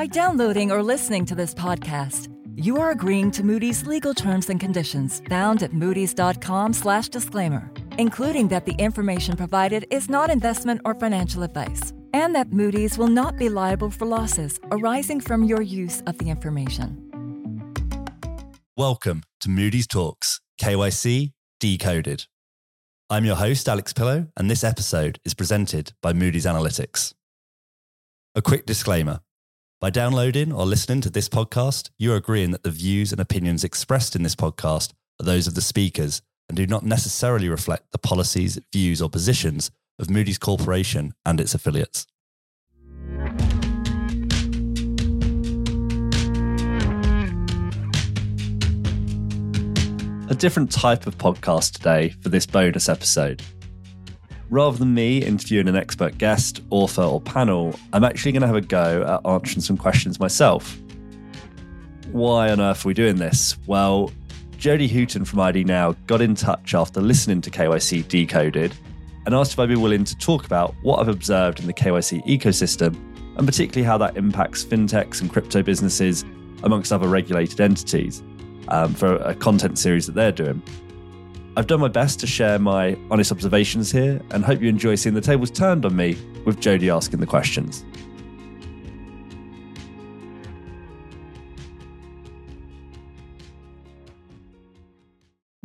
By downloading or listening to this podcast, you are agreeing to Moody's legal terms and conditions found at moodys.com/disclaimer, including that the information provided is not investment or financial advice, and that Moody's will not be liable for losses arising from your use of the information. Welcome to Moody's Talks, KYC Decoded. I'm your host, Alex Pillow, and this episode is presented by Moody's Analytics. A quick disclaimer by downloading or listening to this podcast, you are agreeing that the views and opinions expressed in this podcast are those of the speakers and do not necessarily reflect the policies, views, or positions of Moody's Corporation and its affiliates. A different type of podcast today for this bonus episode. Rather than me interviewing an expert guest, author, or panel, I'm actually going to have a go at answering some questions myself. Why on earth are we doing this? Well, Jody Houton from IDnow got in touch after listening to KYC Decoded and asked if I'd be willing to talk about what I've observed in the KYC ecosystem and particularly how that impacts fintechs and crypto businesses, amongst other regulated entities, um, for a content series that they're doing. I've done my best to share my honest observations here and hope you enjoy seeing the tables turned on me with Jody asking the questions.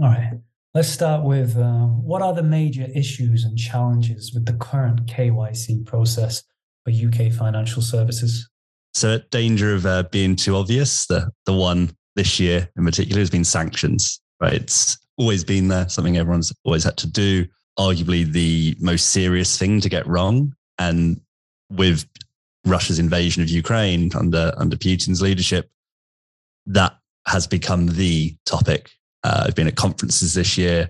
All right. Let's start with uh, what are the major issues and challenges with the current KYC process for UK financial services? So, at danger of uh, being too obvious, the, the one this year in particular has been sanctions, right? It's always been there, something everyone's always had to do. Arguably the most serious thing to get wrong. And with Russia's invasion of Ukraine under, under Putin's leadership, that has become the topic. Uh, I've been at conferences this year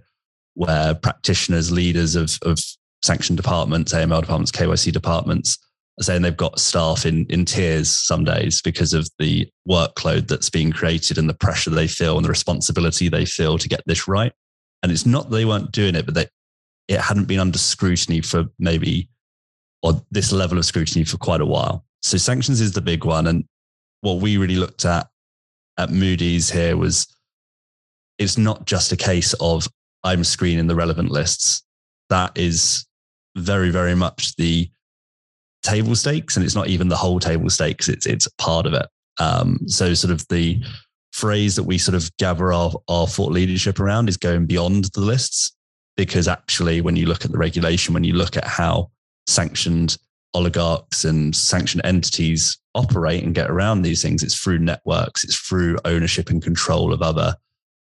where practitioners, leaders of, of sanction departments, AML departments, KYC departments saying they've got staff in in tears some days because of the workload that's being created and the pressure they feel and the responsibility they feel to get this right. And it's not that they weren't doing it, but that it hadn't been under scrutiny for maybe or this level of scrutiny for quite a while. So sanctions is the big one. And what we really looked at at Moody's here was it's not just a case of I'm screening the relevant lists. That is very, very much the table stakes, and it's not even the whole table stakes. It's it's part of it. Um, so sort of the phrase that we sort of gather our, our thought leadership around is going beyond the lists, because actually, when you look at the regulation, when you look at how sanctioned oligarchs and sanctioned entities operate and get around these things, it's through networks, it's through ownership and control of other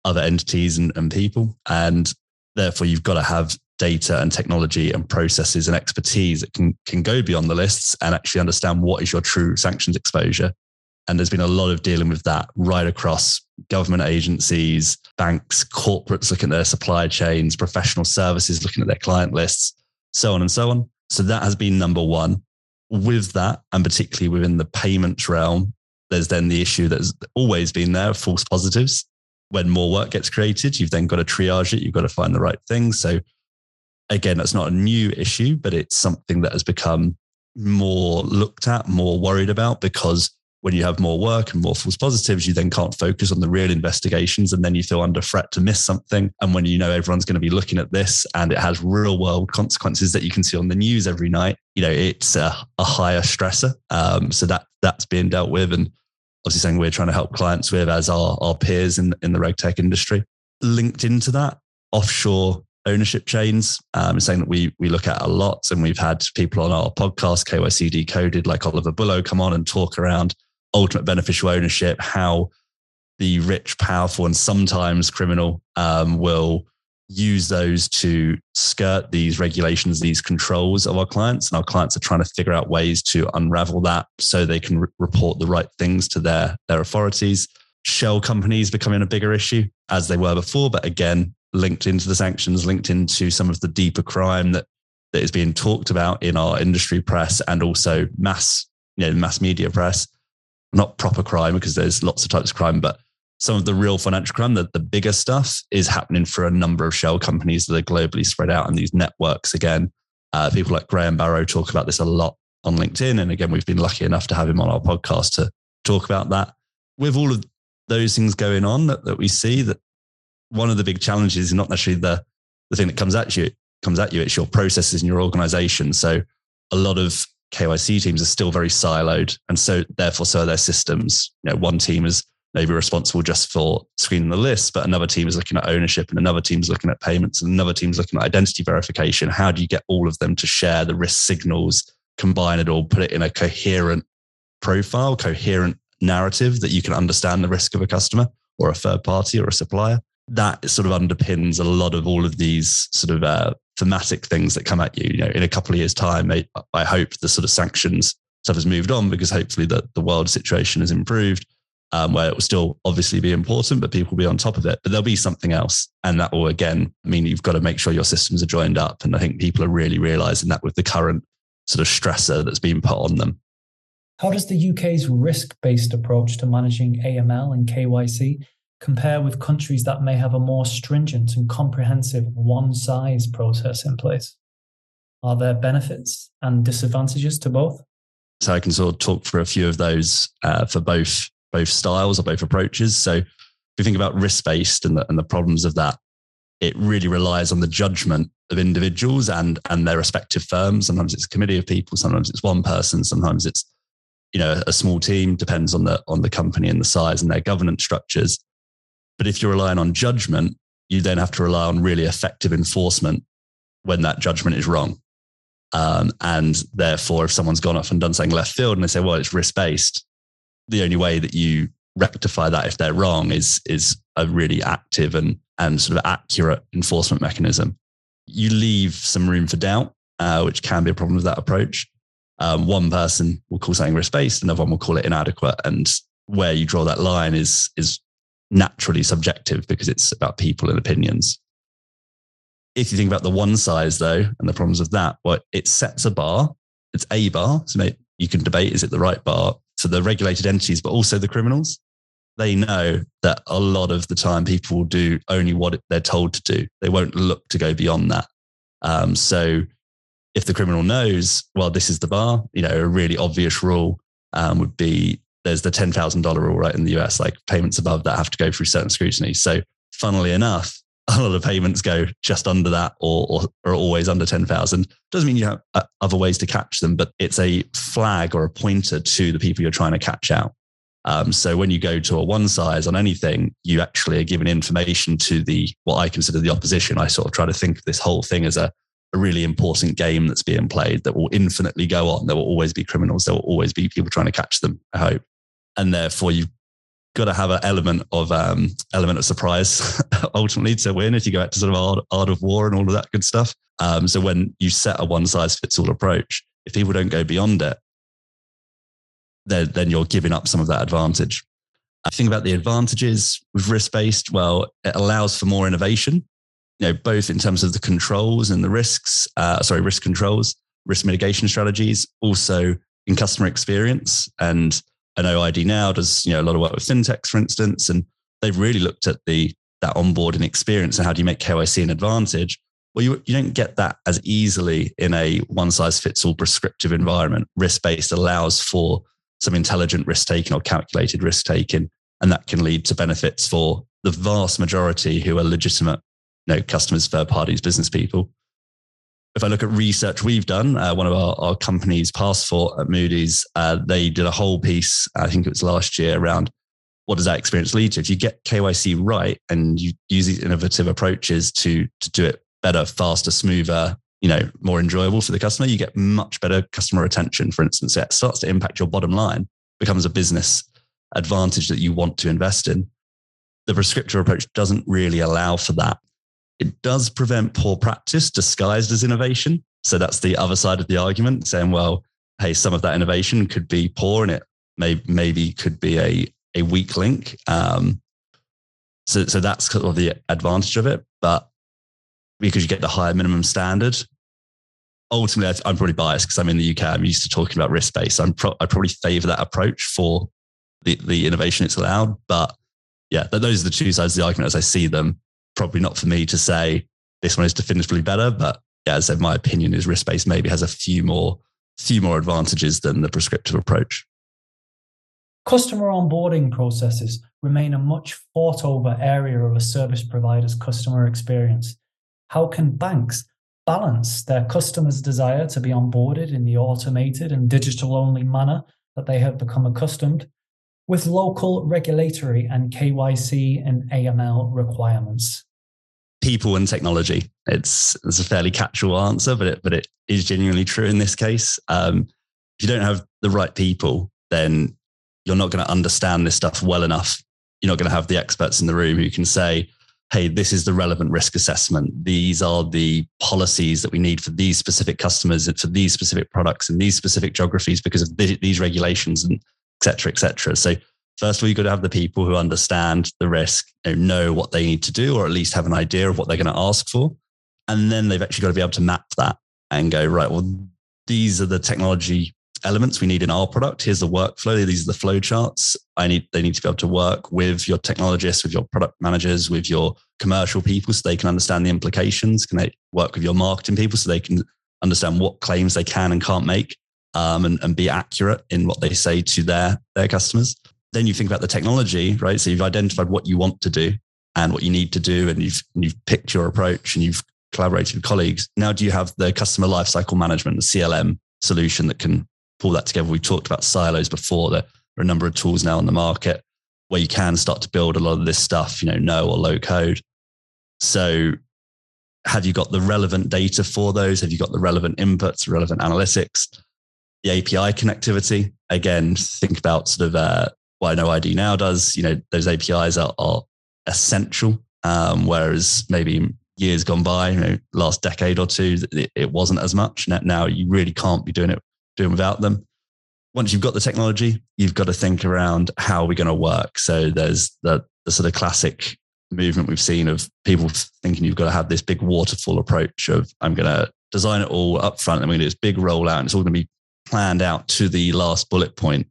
other entities and, and people, and therefore you've got to have data and technology and processes and expertise that can, can go beyond the lists and actually understand what is your true sanctions exposure. And there's been a lot of dealing with that right across government agencies, banks, corporates looking at their supply chains, professional services looking at their client lists, so on and so on. So that has been number one. With that, and particularly within the payments realm, there's then the issue that's always been there false positives. When more work gets created, you've then got to triage it, you've got to find the right thing. So again, that's not a new issue, but it's something that has become more looked at, more worried about because when you have more work and more false positives, you then can't focus on the real investigations and then you feel under threat to miss something. And when you know everyone's going to be looking at this and it has real world consequences that you can see on the news every night, you know, it's a, a higher stressor. Um, so that that's being dealt with and obviously something we're trying to help clients with as our, our peers in, in the reg tech industry. Linked into that, offshore ownership chains. Um, saying that we we look at a lot, and we've had people on our podcast KYC Decoded, like Oliver Bullough, come on and talk around ultimate beneficial ownership, how the rich, powerful, and sometimes criminal um, will use those to skirt these regulations, these controls of our clients. And our clients are trying to figure out ways to unravel that so they can re- report the right things to their, their authorities. Shell companies becoming a bigger issue as they were before. But again, linked into the sanctions, linked into some of the deeper crime that that is being talked about in our industry press and also mass, you know, mass media press. Not proper crime because there's lots of types of crime, but some of the real financial crime, the, the bigger stuff is happening for a number of shell companies that are globally spread out and these networks again. Uh, people like Graham Barrow talk about this a lot on LinkedIn. And again, we've been lucky enough to have him on our podcast to talk about that. With all of those things going on that, that we see, that one of the big challenges is not necessarily the, the thing that comes at you, comes at you, it's your processes in your organization. So a lot of KYC teams are still very siloed. And so therefore, so are their systems. You know, one team is maybe responsible just for screening the list, but another team is looking at ownership and another team is looking at payments and another team is looking at identity verification. How do you get all of them to share the risk signals, combine it all, put it in a coherent profile, coherent narrative that you can understand the risk of a customer or a third party or a supplier? That sort of underpins a lot of all of these sort of uh, thematic things that come at you. You know, in a couple of years' time, I, I hope the sort of sanctions stuff has moved on because hopefully the, the world situation has improved um, where it will still obviously be important, but people will be on top of it. But there'll be something else. And that will again mean you've got to make sure your systems are joined up. And I think people are really realizing that with the current sort of stressor that's being put on them. How does the UK's risk based approach to managing AML and KYC compare with countries that may have a more stringent and comprehensive one size process in place? Are there benefits and disadvantages to both? So I can sort of talk for a few of those uh, for both both styles or both approaches. So if you think about risk based and the, and the problems of that, it really relies on the judgment of individuals and and their respective firms. Sometimes it's a committee of people, sometimes it's one person, sometimes it's you know a small team. Depends on the on the company and the size and their governance structures. But if you're relying on judgment, you then have to rely on really effective enforcement when that judgment is wrong. Um, and therefore, if someone's gone off and done something left field and they say, well, it's risk based, the only way that you rectify that if they're wrong is is a really active and and sort of accurate enforcement mechanism. You leave some room for doubt, uh, which can be a problem with that approach. Um, one person will call something risk based, another one will call it inadequate, and where you draw that line is is naturally subjective because it's about people and opinions. If you think about the one size though, and the problems of that, well, it sets a bar. It's a bar, so you can debate is it the right bar for the regulated entities, but also the criminals. They know that a lot of the time people will do only what they're told to do. They won't look to go beyond that. Um, so if the criminal knows, well, this is the bar, you know, a really obvious rule um, would be there's the $10,000 rule, right, in the US, like payments above that have to go through certain scrutiny. So, funnily enough, a lot of payments go just under that or, or are always under 10,000. Doesn't mean you have uh, other ways to catch them, but it's a flag or a pointer to the people you're trying to catch out. Um, so when you go to a one size on anything, you actually are giving information to the what I consider the opposition. I sort of try to think of this whole thing as a, a really important game that's being played that will infinitely go on. There will always be criminals. There will always be people trying to catch them. I hope, and therefore you've got to have an element of um, element of surprise ultimately to win if you go out to sort of art, art of war and all of that good stuff. Um, so when you set a one size fits all approach, if people don't go beyond it, then, then you're giving up some of that advantage. I think about the advantages with risk based. Well, it allows for more innovation, you know, both in terms of the controls and the risks, uh, sorry, risk controls, risk mitigation strategies, also in customer experience and I know IDnow does you know a lot of work with fintechs, for instance, and they've really looked at the that onboarding experience and how do you make KYC an advantage. Well, you, you don't get that as easily in a one size fits all prescriptive environment. Risk based allows for some intelligent risk taking or calculated risk taking, and that can lead to benefits for the vast majority who are legitimate you know, customers, third parties, business people if I look at research we've done, uh, one of our, our companies, PassFort at Moody's, uh, they did a whole piece, I think it was last year, around what does that experience lead to? If you get KYC right and you use these innovative approaches to, to do it better, faster, smoother, you know, more enjoyable for the customer, you get much better customer retention, for instance. It starts to impact your bottom line, becomes a business advantage that you want to invest in. The prescriptive approach doesn't really allow for that. It does prevent poor practice disguised as innovation. So that's the other side of the argument, saying, well, hey, some of that innovation could be poor and it may, maybe could be a, a weak link. Um, so, so that's kind of the advantage of it. But because you get the higher minimum standard, ultimately, I'm probably biased because I'm in the UK. I'm used to talking about risk based. I'm pro- I probably favor that approach for the, the innovation it's allowed. But yeah, those are the two sides of the argument as I see them probably not for me to say this one is definitively better. But yeah, as I said, my opinion is risk based maybe has a few more few more advantages than the prescriptive approach. Customer onboarding processes remain a much fought over area of a service provider's customer experience. How can banks balance their customers' desire to be onboarded in the automated and digital only manner that they have become accustomed with local regulatory and KYC and AML requirements? People and technology. It's, it's a fairly catch-all answer, but it, but it is genuinely true in this case. Um, if you don't have the right people, then you're not going to understand this stuff well enough. You're not going to have the experts in the room who can say, hey, this is the relevant risk assessment. These are the policies that we need for these specific customers and for these specific products and these specific geographies because of these regulations and et cetera, et cetera. So first of all, you've got to have the people who understand the risk, know, know what they need to do, or at least have an idea of what they're going to ask for. And then they've actually got to be able to map that and go, right, well, these are the technology elements we need in our product. Here's the workflow. These are the flow charts. I need they need to be able to work with your technologists, with your product managers, with your commercial people so they can understand the implications. Can they work with your marketing people so they can understand what claims they can and can't make um, and, and be accurate in what they say to their their customers. Then you think about the technology, right? So you've identified what you want to do and what you need to do, and you've and you've picked your approach and you've collaborated with colleagues. Now, do you have the customer lifecycle management, the CLM solution that can pull that together. We talked about silos before. There are a number of tools now on the market where you can start to build a lot of this stuff, you know, no or low code. So have you got the relevant data for those? Have you got the relevant inputs, relevant analytics? The API connectivity, again, think about sort of uh, what I know IDnow does. You know, those APIs are, are essential, um, whereas maybe years gone by, you know, last decade or two, it, it wasn't as much. Now you really can't be doing it doing without them. Once you've got the technology, you've got to think around how we're going to work. So there's the, the sort of classic movement we've seen of people thinking you've got to have this big waterfall approach of I'm going to design it all up front we're going to do this big rollout and it's all going to be planned out to the last bullet point.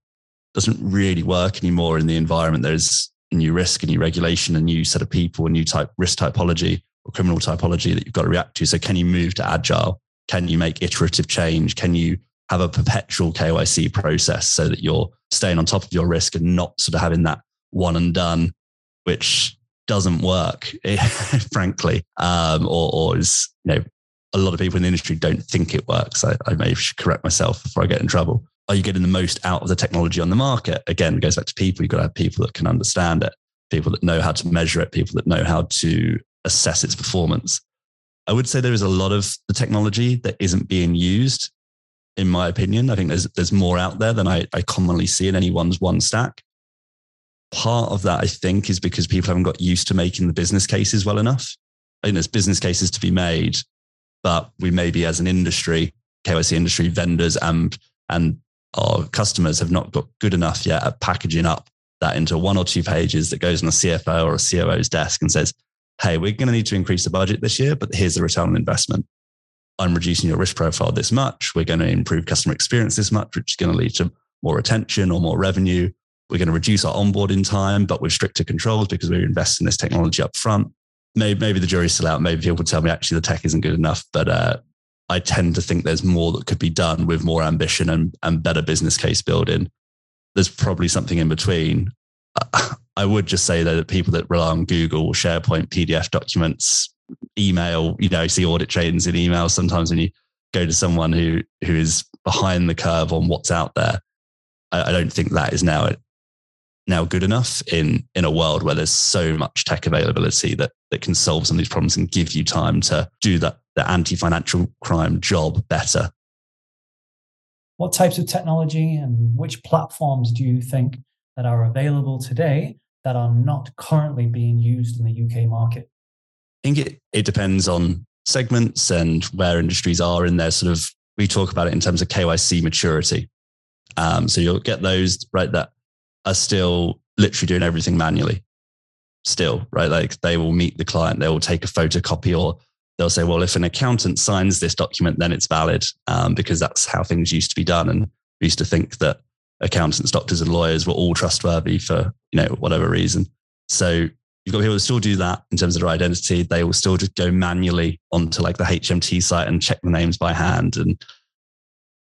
Doesn't really work anymore in the environment. There's a new risk, a new regulation, a new set of people, a new type risk typology or criminal typology that you've got to react to. So can you move to agile? Can you make iterative change? Can you have a perpetual KYC process so that you're staying on top of your risk and not sort of having that one and done, which doesn't work, frankly, um, or, or is, you know, a lot of people in the industry don't think it works. I, I should correct myself before I get in trouble. Are you getting the most out of the technology on the market? Again, it goes back to people. You've got to have people that can understand it, people that know how to measure it, people that know how to assess its performance. I would say there is a lot of the technology that isn't being used in my opinion. I think there's there's more out there than I, I commonly see in anyone's one stack. Part of that, I think, is because people haven't got used to making the business cases well enough. I think there's business cases to be made, but we maybe as an industry, KYC industry, vendors and and our customers have not got good enough yet at packaging up that into one or two pages that goes on a CFO or a COO's desk and says, hey, we're going to need to increase the budget this year, but here's the return on investment. I'm reducing your risk profile this much. We're going to improve customer experience this much, which is going to lead to more retention or more revenue. We're going to reduce our onboarding time, but with stricter controls because we're investing this technology up front. Maybe, maybe the jury's still out. Maybe people tell me actually the tech isn't good enough, but uh, I tend to think there's more that could be done with more ambition and, and better business case building. There's probably something in between. I would just say though that people that rely on Google, SharePoint, PDF documents, email, you know, see audit trains in email. Sometimes when you go to someone who who is behind the curve on what's out there, I, I don't think that is now now good enough in in a world where there's so much tech availability that that can solve some of these problems and give you time to do that the anti-financial crime job better. What types of technology and which platforms do you think that are available today that are not currently being used in the UK market? I think it, it depends on segments and where industries are in their sort of, we talk about it in terms of KYC maturity. Um, so you'll get those, right, that are still literally doing everything manually. Still, right? Like they will meet the client, they will take a photocopy or they'll say, well, if an accountant signs this document, then it's valid um, because that's how things used to be done. And we used to think that accountants, doctors, and lawyers were all trustworthy for you know whatever reason. So You've got people that still do that in terms of their identity. They will still just go manually onto like the HMT site and check the names by hand. And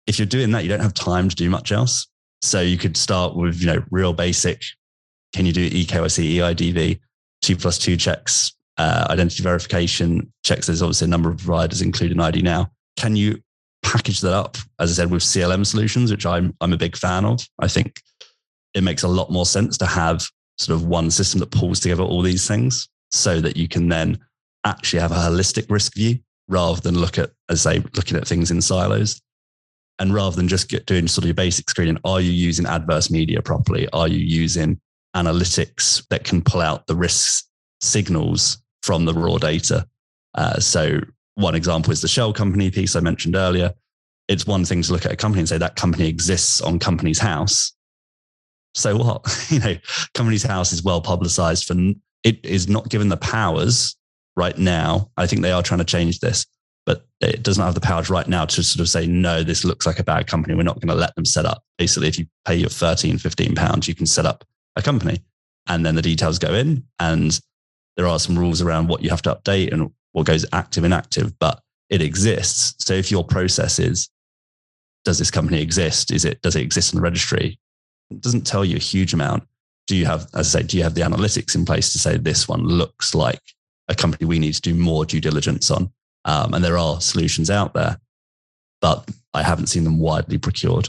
if you're doing that, you don't have time to do much else. So you could start with, you know, real basic. Can you do EKYC, EIDV, two plus two checks, uh, identity verification checks? There's obviously a number of providers, including IDnow. Can you package that up, as I said, with CLM solutions, which I'm I'm a big fan of. I think it makes a lot more sense to have sort of one system that pulls together all these things so that you can then actually have a holistic risk view rather than look at, as say, looking at things in silos. And rather than just get doing sort of your basic screening, are you using adverse media properly? Are you using analytics that can pull out the risk signals from the raw data? Uh, so one example is the shell company piece I mentioned earlier. It's one thing to look at a company and say that company exists on Companies House. So what? you know, Companies House is well publicized for it is not given the powers right now. I think they are trying to change this, but it doesn't have the powers right now to sort of say, no, this looks like a bad company. We're not going to let them set up. Basically, if you pay your 13, 15 pounds, you can set up a company and then the details go in and there are some rules around what you have to update and what goes active inactive, but it exists. So if your process is, does this company exist? Is it, does it exist in the registry? It doesn't tell you a huge amount. Do you have, as I say, do you have the analytics in place to say this one looks like a company we need to do more due diligence on? Um, and there are solutions out there, but I haven't seen them widely procured.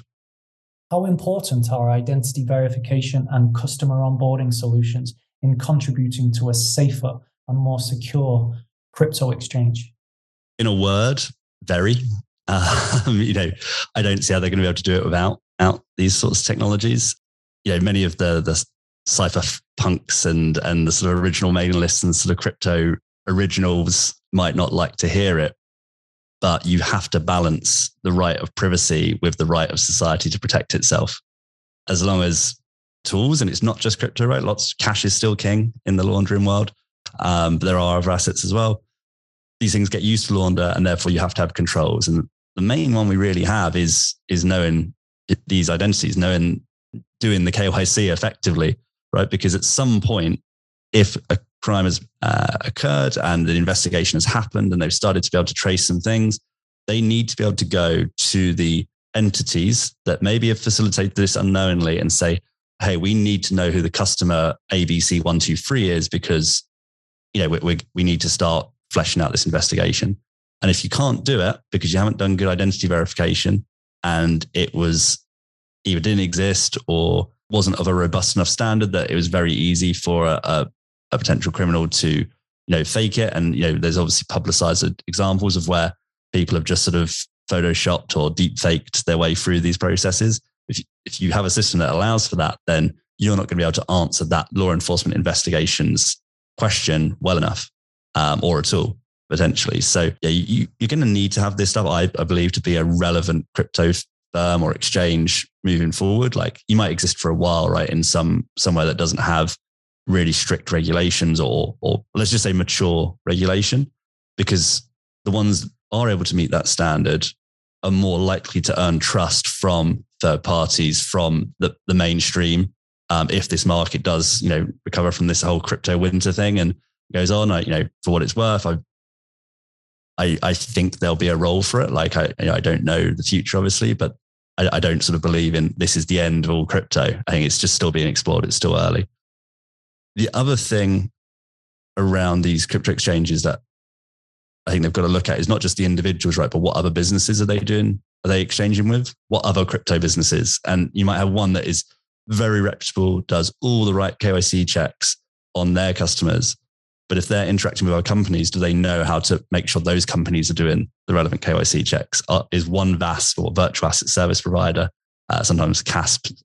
How important are identity verification and customer onboarding solutions in contributing to a safer and more secure crypto exchange? In a word, very. Um, you know, I don't see how they're going to be able to do it without out these sorts of technologies. You know, many of the the cypher punks and and the sort of original mailing lists and sort of crypto originals might not like to hear it, but you have to balance the right of privacy with the right of society to protect itself. As long as tools, and it's not just crypto, right? Lots of cash is still king in the laundering world, um, but there are other assets as well. These things get used to launder, and therefore you have to have controls. And the main one we really have is is knowing these identities, knowing doing the KYC effectively, right? Because at some point, if a crime has uh, occurred and an investigation has happened and they've started to be able to trace some things, they need to be able to go to the entities that maybe have facilitated this unknowingly and say, hey, we need to know who the customer ABC123 is because you know we, we, we need to start fleshing out this investigation. And if you can't do it because you haven't done good identity verification and it was either didn't exist or wasn't of a robust enough standard that it was very easy for a, a, a potential criminal to you know fake it and you know there's obviously publicized examples of where people have just sort of photoshopped or deep faked their way through these processes if you, if you have a system that allows for that then you're not going to be able to answer that law enforcement investigations question well enough um, or at all potentially. So yeah you, you're going to need to have this stuff I, I believe to be a relevant crypto firm or exchange moving forward. Like you might exist for a while right in some somewhere that doesn't have really strict regulations or or let's just say mature regulation because the ones are able to meet that standard are more likely to earn trust from third parties from the, the mainstream um, if this market does you know recover from this whole crypto winter thing and goes on I, you know for what it's worth I I, I think there'll be a role for it. Like I, you know, I don't know the future, obviously, but I, I, don't sort of believe in this is the end of all crypto. I think it's just still being explored. It's still early. The other thing around these crypto exchanges that I think they've got to look at is not just the individuals, right? But what other businesses are they doing? Are they exchanging with? What other crypto businesses? And you might have one that is very reputable, does all the right KYC checks on their customers, but if they're interacting with our companies, do they know how to make sure those companies are doing the relevant KYC checks? Is one VAS or virtual asset service provider, uh, sometimes CASP,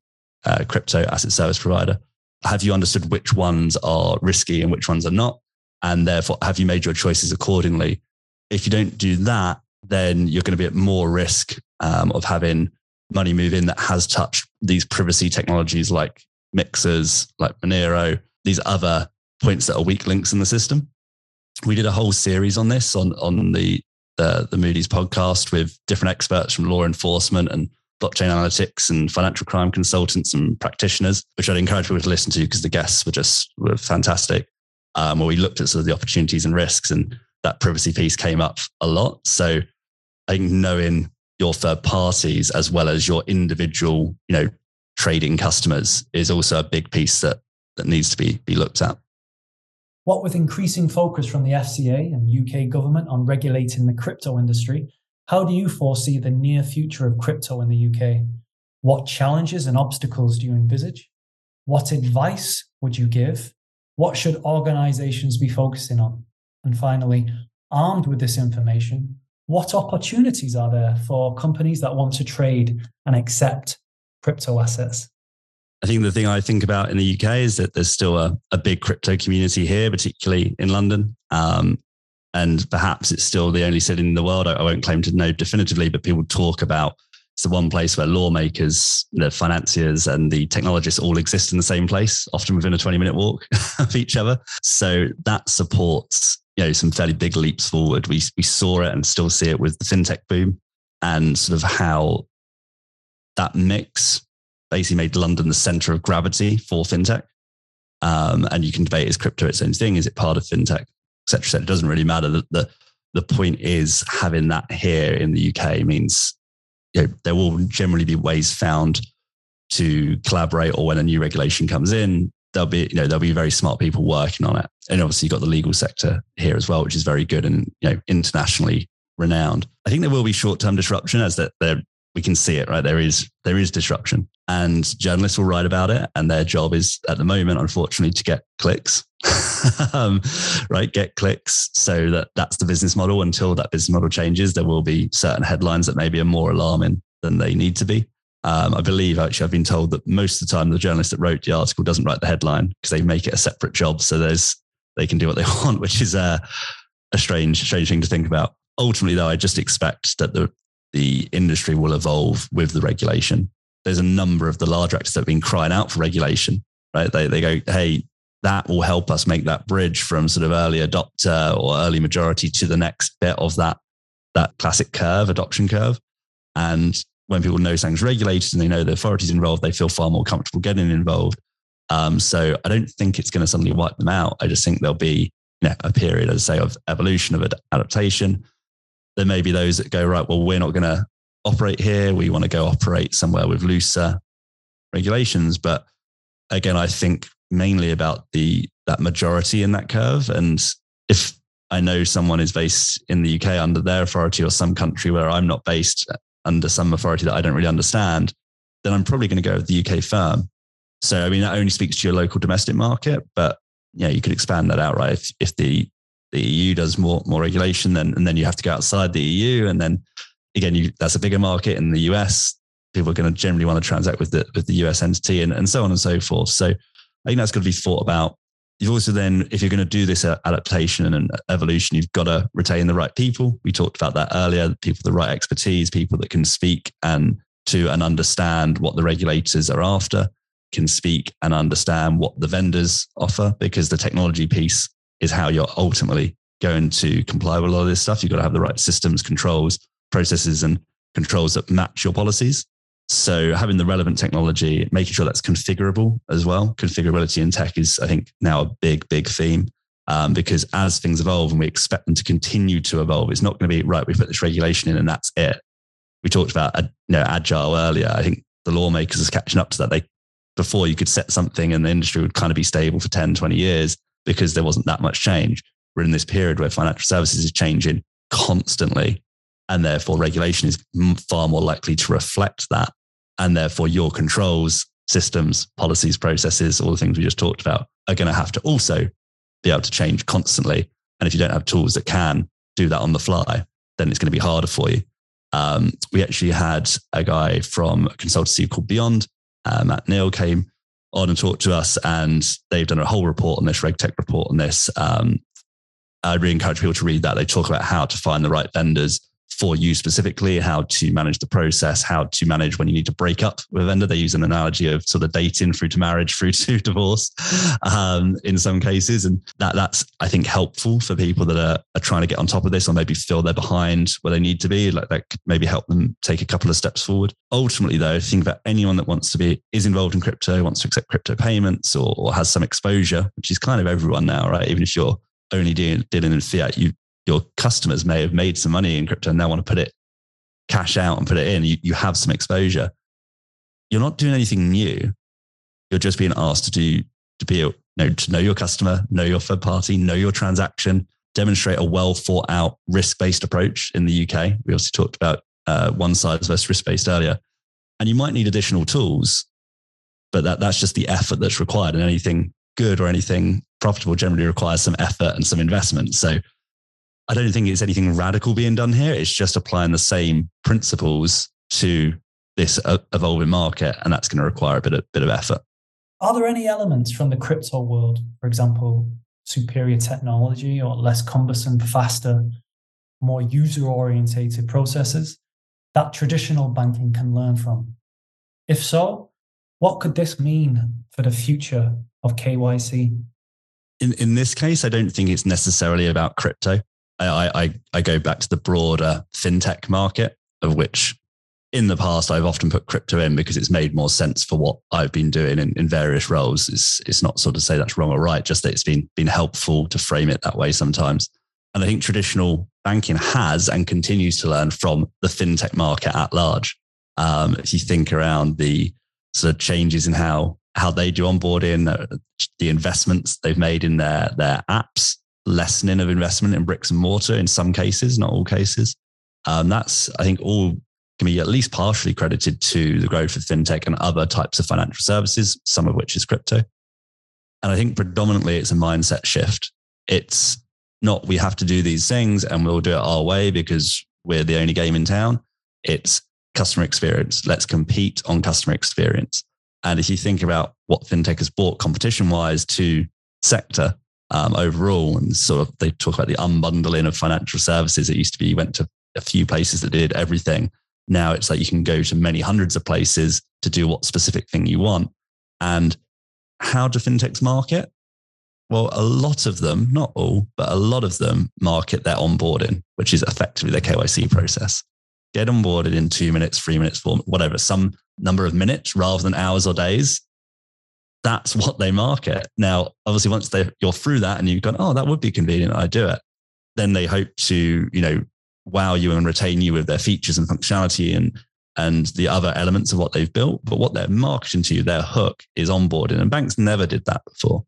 uh, crypto asset service provider? Have you understood which ones are risky and which ones are not? And therefore, have you made your choices accordingly? If you don't do that, then you're going to be at more risk um, of having money move in that has touched these privacy technologies like mixers, like Monero, these other points that are weak links in the system. We did a whole series on this on on the the, the Moody's podcast with different experts from law enforcement and blockchain analytics and financial crime consultants and practitioners, which I'd encourage people to listen to because the guests were just were fantastic. Um, where we looked at sort of the opportunities and risks, and that privacy piece came up a lot. So I think knowing your third parties as well as your individual, you know, trading customers is also a big piece that that needs to be be looked at. What with increasing focus from the FCA and UK government on regulating the crypto industry, how do you foresee the near future of crypto in the UK? What challenges and obstacles do you envisage? What advice would you give? What should organizations be focusing on? And finally, armed with this information, what opportunities are there for companies that want to trade and accept crypto assets? I think the thing I think about in the UK is that there's still a, a big crypto community here, particularly in London. Um, and perhaps it's still the only city in the world. I, I, won't claim to know definitively, but people talk about it's the one place where lawmakers, the financiers, and the technologists all exist in the same place, often within a 20 minute walk of each other. So that supports you know some fairly big leaps forward. We we saw it and still see it with the fintech boom, and sort of how that mix basically made London the center of gravity for fintech. Um, and you can debate is crypto its own thing? Is it part of fintech, etc. cetera. It doesn't really matter. The, the, the point is having that here in the UK means you know, there will generally be ways found to collaborate or when a new regulation comes in, there'll be, you know, there'll be very smart people working on it. And obviously you've got the legal sector here as well, which is very good and, you know, internationally renowned. I think there will be short-term disruption as that there we can see it, right? There is there is disruption, and journalists will write about it, and their job is at the moment, unfortunately, to get clicks, um, right? Get clicks, so that that's the business model. Until that business model changes, there will be certain headlines that maybe are more alarming than they need to be. Um, I believe actually I've been told that most of the time the journalist that wrote the article doesn't write the headline because they make it a separate job, so there's they can do what they want, which is a, a strange strange thing to think about ultimately though i just expect that the the industry will evolve with the regulation. There's a number of the larger actors that have been crying out for regulation, right? They, they go, hey, that will help us make that bridge from sort of early adopter or early majority to the next bit of that, that classic curve, adoption curve. And when people know something's regulated and they know the authorities involved, they feel far more comfortable getting involved. Um, so I don't think it's going to suddenly wipe them out. I just think there'll be you know, a period, as I say, of evolution, of adaptation there may be those that go, right, well, we're not going to operate here. We want to go operate somewhere with looser regulations. But again, I think mainly about the that majority in that curve. And if I know someone is based in the UK under their authority or some country where I'm not based under some authority that I don't really understand, then I'm probably going to go with the UK firm. So, I mean, that only speaks to your local domestic market, but yeah, you could expand that out, right? If, if the the EU does more more regulation, then and then you have to go outside the EU, and then again, you, that's a bigger market in the US. People are going to generally want to transact with the with the US entity, and, and so on and so forth. So I think that's got to be thought about. You've also then, if you're going to do this adaptation and evolution, you've got to retain the right people. We talked about that earlier. People with the right expertise, people that can speak and to and understand what the regulators are after, can speak and understand what the vendors offer, because the technology piece is how you're ultimately going to comply with a lot of this stuff. You've got to have the right systems, controls, processes, and controls that match your policies. So having the relevant technology, making sure that's configurable as well. Configurability in tech is, I think, now a big, big theme. Um, because as things evolve and we expect them to continue to evolve, it's not going to be right. We put this regulation in and that's it. We talked about you know agile earlier. I think the lawmakers are catching up to that. They before you could set something and the industry would kind of be stable for 10, 20 years because there wasn't that much change. We're in this period where financial services is changing constantly, and therefore regulation is far more likely to reflect that. And therefore, your controls, systems, policies, processes, all the things we just talked about are going to have to also be able to change constantly. And if you don't have tools that can do that on the fly, then it's going to be harder for you. Um, we actually had a guy from a consultancy called Beyond, uh, Matt Neal came on and talked to us. And they've done a whole report on this, RegTech report on this. Um, I'd really encourage people to read that. They talk about how to find the right vendors for you specifically, how to manage the process, how to manage when you need to break up with a vendor. They use an analogy of sort of dating through to marriage, through to divorce um, in some cases. And that that's, I think, helpful for people that are, are trying to get on top of this or maybe feel they're behind where they need to be. Like that could maybe help them take a couple of steps forward. Ultimately, though, think about anyone that wants to be, is involved in crypto, wants to accept crypto payments or, or has some exposure, which is kind of everyone now, right? Even if you're only dealing, dealing in fiat, you your customers may have made some money in crypto and they want to put it cash out and put it in, you, you have some exposure. You're not doing anything new. You're just being asked to do to be you know, to know your customer, know your third party, know your transaction, demonstrate a well thought out risk based approach in the UK. We also talked about uh, one size versus risk based earlier. And you might need additional tools, but that, that's just the effort that's required. And anything good or anything profitable generally requires some effort and some investment. So I don't think it's anything radical being done here. It's just applying the same principles to this uh, evolving market, and that's going to require a bit of bit of effort. Are there any elements from the crypto world, for example, superior technology or less cumbersome, faster, more user orientated processes that traditional banking can learn from? If so, what could this mean for the future of KYC? In, in this case, I don't think it's necessarily about crypto. I, I, I go back to the broader fintech market, of which in the past I've often put crypto in because it's made more sense for what I've been doing in, in various roles. It's it's not sort of say that's wrong or right, just that it's been been helpful to frame it that way sometimes. And I think traditional banking has and continues to learn from the fintech market at large. Um, if you think around the sort of changes in how how they do onboarding, the investments they've made in their their apps, lessening of investment in bricks and mortar in some cases, not all cases. Um, that's I think all can be at least partially credited to the growth of fintech and other types of financial services, some of which is crypto. And I think predominantly it's a mindset shift. It's not we have to do these things and we'll do it our way because we're the only game in town. It's customer experience. Let's compete on customer experience. And if you think about what fintech has brought competition wise to sector um, overall, and sort of they talk about the unbundling of financial services. It used to be you went to a few places that did everything. Now it's like you can go to many hundreds of places to do what specific thing you want. And how do fintechs market? Well, a lot of them, not all, but a lot of them market their onboarding, which is effectively their KYC process. Get onboarded in two minutes, three minutes, four, whatever, some number of minutes rather than hours or days. That's what they market. Now, obviously, once they, you're through that and you've gone, oh, that would be convenient, I do it. Then they hope to, you know, wow you and retain you with their features and functionality and and the other elements of what they've built. But what they're marketing to you, their hook is onboarding. And banks never did that before.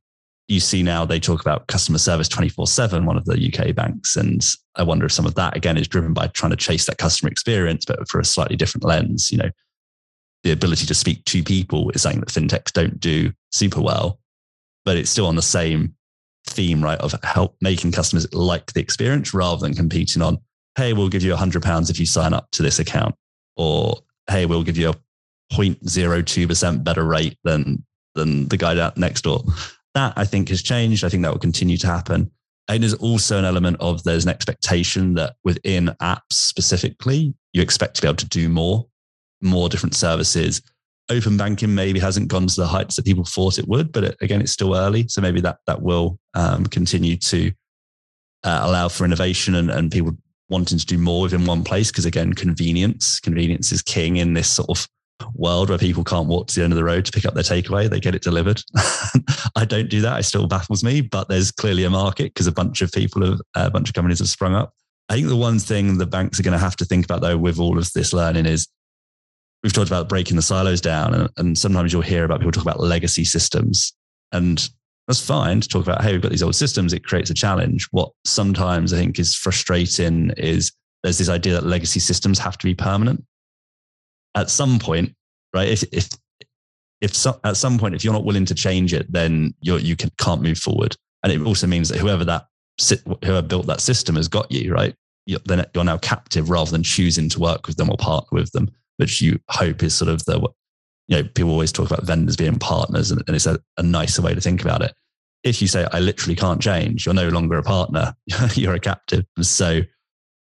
You see now they talk about customer service 24 7, one of the UK banks. And I wonder if some of that, again, is driven by trying to chase that customer experience, but for a slightly different lens. You know, the ability to speak to people is something that fintechs don't do super well, but it's still on the same theme, right? Of help making customers like the experience rather than competing on hey, we'll give you a hundred pounds if you sign up to this account, or hey, we'll give you a 0.02% better rate than than the guy next door. That I think has changed. I think that will continue to happen. And there's also an element of there's an expectation that within apps specifically, you expect to be able to do more, more different services. Open banking maybe hasn't gone to the heights that people thought it would, but it, again, it's still early. So maybe that that will um, continue to uh, allow for innovation and, and people wanting to do more within one place. Because again convenience convenience is king in this sort of world where people can't walk to the end of the road to pick up their takeaway. They get it delivered. I don't do that. It still baffles me but there's clearly a market because a bunch of people have a bunch of companies have sprung up. I think the one thing the banks are going to have to think about though with all of this learning is we've talked about breaking the silos down and, and sometimes you'll hear about people talk about legacy systems and that's fine to talk about, hey, we've got these old systems. It creates a challenge. What sometimes I think is frustrating is there's this idea that legacy systems have to be permanent. At some point, right? If, if, if so, at some point, if you're not willing to change it, then you're, you can, can't move forward. And it also means that whoever that, whoever built that system has got you, right? You're, then you're now captive rather than choosing to work with them or partner with them, which you hope is sort of the you know, people always talk about vendors being partners, and, and it's a, a nicer way to think about it. If you say, I literally can't change, you're no longer a partner, you're a captive. So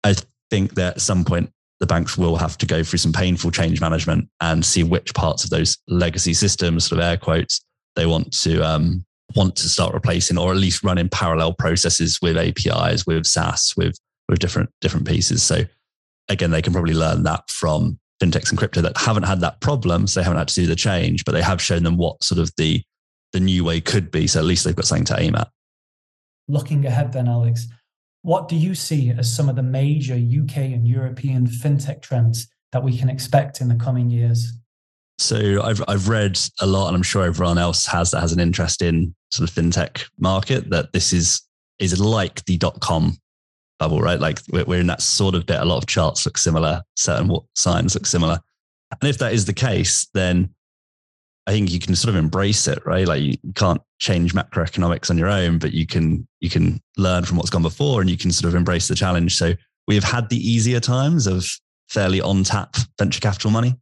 I think that at some point, the banks will have to go through some painful change management and see which parts of those legacy systems, sort of air quotes, they want to um, want to start replacing, or at least run in parallel processes with APIs, with SaaS, with with different different pieces. So again, they can probably learn that from fintechs and crypto that haven't had that problem, so they haven't had to do the change, but they have shown them what sort of the the new way could be. So at least they've got something to aim at. Looking ahead, then, Alex, What do you see as some of the major UK and European fintech trends that we can expect in the coming years? So I've I've read a lot, and I'm sure everyone else has that has an interest in sort of fintech market. That this is is like the dot com bubble, right? Like we're in that sort of bit. A lot of charts look similar, certain signs look similar, and if that is the case, then I think you can sort of embrace it, right? Like you can't change macroeconomics on your own, but you can you can learn from what's gone before, and you can sort of embrace the challenge. So we have had the easier times of fairly on tap venture capital money,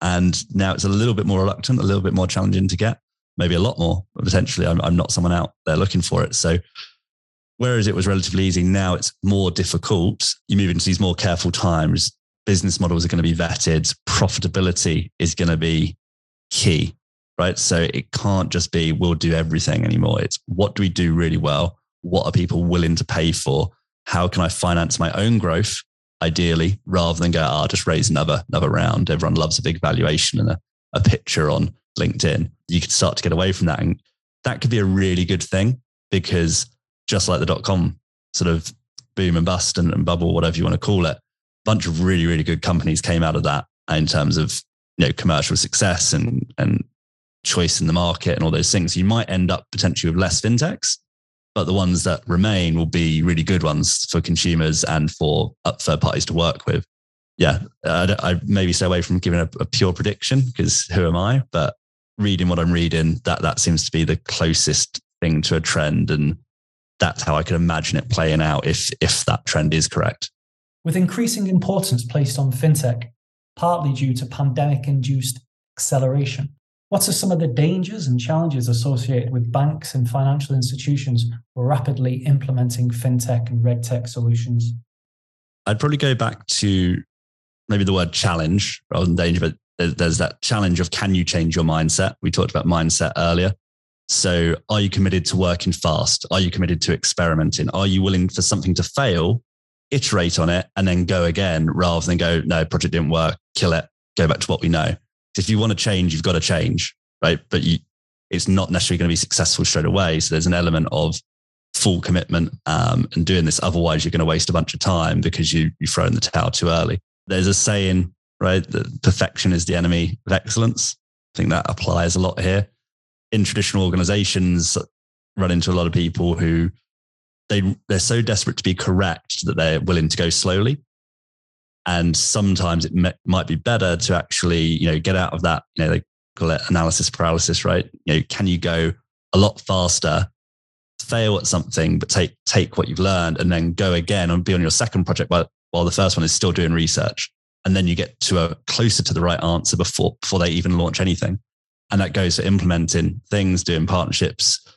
and now it's a little bit more reluctant, a little bit more challenging to get, maybe a lot more potentially. I'm, I'm not someone out there looking for it, so whereas it was relatively easy, now it's more difficult. You move into these more careful times. Business models are going to be vetted. Profitability is going to be key right? So it can't just be we'll do everything anymore. It's what do we do really well? What are people willing to pay for? How can I finance my own growth? Ideally, rather than go, oh, just raise another another round. Everyone loves a big valuation and a, a picture on LinkedIn. You could start to get away from that. And that could be a really good thing because just like the dot com sort of boom and bust and, and bubble, whatever you want to call it, a bunch of really, really good companies came out of that in terms of you know commercial success and and choice in the market and all those things. You might end up potentially with less fintechs, but the ones that remain will be really good ones for consumers and for uh, third parties to work with. Yeah, I, I maybe stay away from giving a, a pure prediction because who am I? But reading what I'm reading, that that seems to be the closest thing to a trend, and that's how I could imagine it playing out if if that trend is correct. With increasing importance placed on fintech, partly due to pandemic-induced acceleration, what are some of the dangers and challenges associated with banks and financial institutions rapidly implementing fintech and regtech solutions? I'd probably go back to maybe the word challenge rather than danger, but there's that challenge of can you change your mindset? We talked about mindset earlier. So, are you committed to working fast? Are you committed to experimenting? Are you willing for something to fail, iterate on it, and then go again rather than go, no, project didn't work, kill it, go back to what we know? if you want to change, you've got to change, right? But you, it's not necessarily going to be successful straight away. So there's an element of full commitment um, and doing this. Otherwise, you're going to waste a bunch of time because you you throw in the towel too early. There's a saying, right, that perfection is the enemy of excellence. I think that applies a lot here. In traditional organizations, run into a lot of people who they they're so desperate to be correct that they're willing to go slowly and sometimes it might be better to actually, you know, get out of that, you know, they call it analysis paralysis, right? You know, can you go a lot faster, fail at something, but take take what you've learned and then go again and be on your second project while, while the first one is still doing research. And then you get to a closer to the right answer before before they even launch anything. And that goes for implementing things, doing partnerships,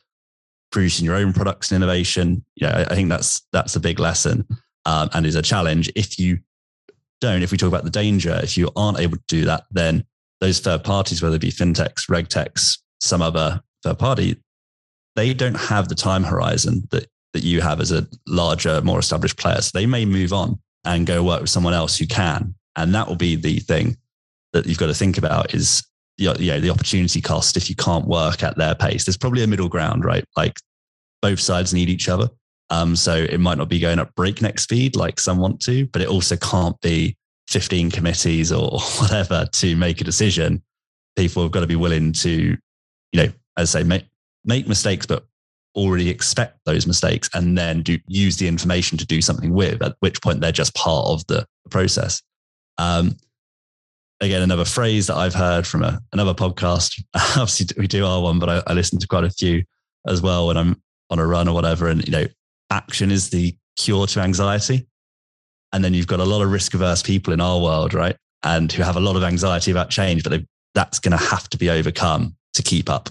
producing your own products and innovation. Yeah, I think that's that's a big lesson um, and is a challenge if you don't, if we talk about the danger, if you aren't able to do that, then those third parties, whether it be fintechs, regtechs, some other third party, they don't have the time horizon that, that you have as a larger, more established player. So they may move on and go work with someone else who can. And that will be the thing that you've got to think about is you know, the opportunity cost if you can't work at their pace. There's probably a middle ground, right? Like both sides need each other. Um, so it might not be going up breakneck speed like some want to, but it also can't be 15 committees or whatever to make a decision. People have got to be willing to, you know, as I say, make, make mistakes, but already expect those mistakes and then do use the information to do something with, at which point they're just part of the process. Um, again, another phrase that I've heard from a, another podcast. Obviously, we do our one, but I, I listen to quite a few as well when I'm on a run or whatever. And, you know, action is the cure to anxiety. And then you've got a lot of risk averse people in our world, right? And who have a lot of anxiety about change, but that's going to have to be overcome to keep up.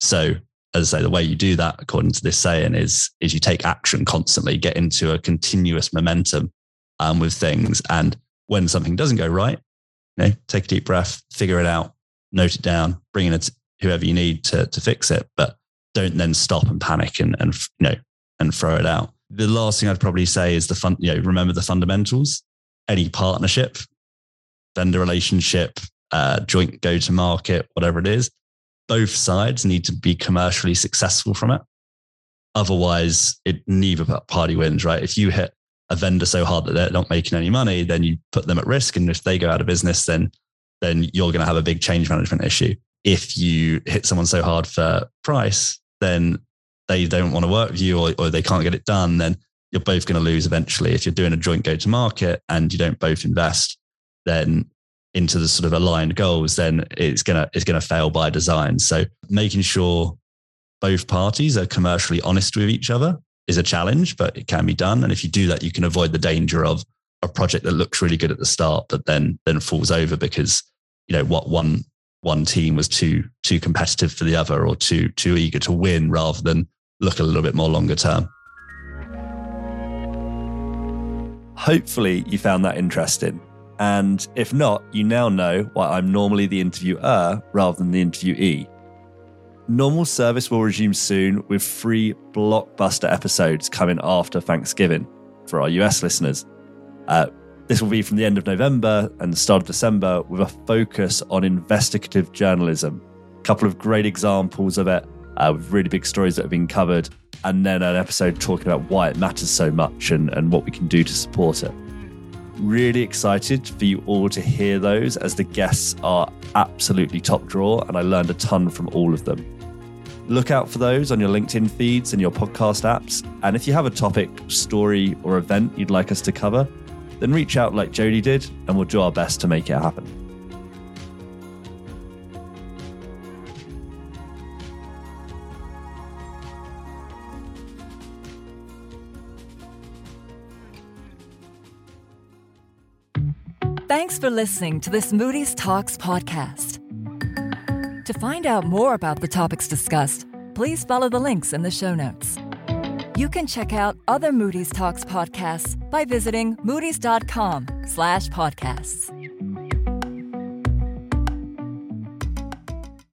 So, as I say, the way you do that, according to this saying, is is you take action constantly, get into a continuous momentum um, with things, and when something doesn't go right, know, take a deep breath, figure it out, note it down, bring in it whoever you need to to fix it, but don't then stop and panic and and you know and throw it out. The last thing I'd probably say is the fun, you know, remember the fundamentals. Any partnership, vendor relationship, uh, joint go to market, whatever it is, both sides need to be commercially successful from it. otherwise, it neither party wins, right? If you hit a vendor so hard that they're not making any money, then you put them at risk. And if they go out of business, then then you're going to have a big change management issue. If you hit someone so hard for price, then they don't want to work with you or, or they can't get it done, then you're both going to lose eventually. If you're doing a joint go to market and you don't both invest, then into the sort of aligned goals, then it's gonna it's gonna fail by design. So making sure both parties are commercially honest with each other is a challenge, but it can be done. And if you do that, you can avoid the danger of a project that looks really good at the start, but then then falls over because you know what one one team was too too competitive for the other or too too eager to win rather than look a little bit more longer term. Hopefully, you found that interesting. And if not, you now know why I'm normally the interviewer rather than the interviewee. Normal service will resume soon with three blockbuster episodes coming after Thanksgiving for our US listeners. Uh, this will be from the end of November and the start of December with a focus on investigative journalism. A couple of great examples of it uh, with really big stories that have been covered, and then an episode talking about why it matters so much and, and what we can do to support it. Really excited for you all to hear those as the guests are absolutely top draw, and I learned a ton from all of them. Look out for those on your LinkedIn feeds and your podcast apps. And if you have a topic, story, or event you'd like us to cover, then reach out like Jody did, and we'll do our best to make it happen. Thanks for listening to this Moody's Talks podcast. To find out more about the topics discussed, please follow the links in the show notes. You can check out other Moody's Talks podcasts by visiting moodys.com slash podcasts.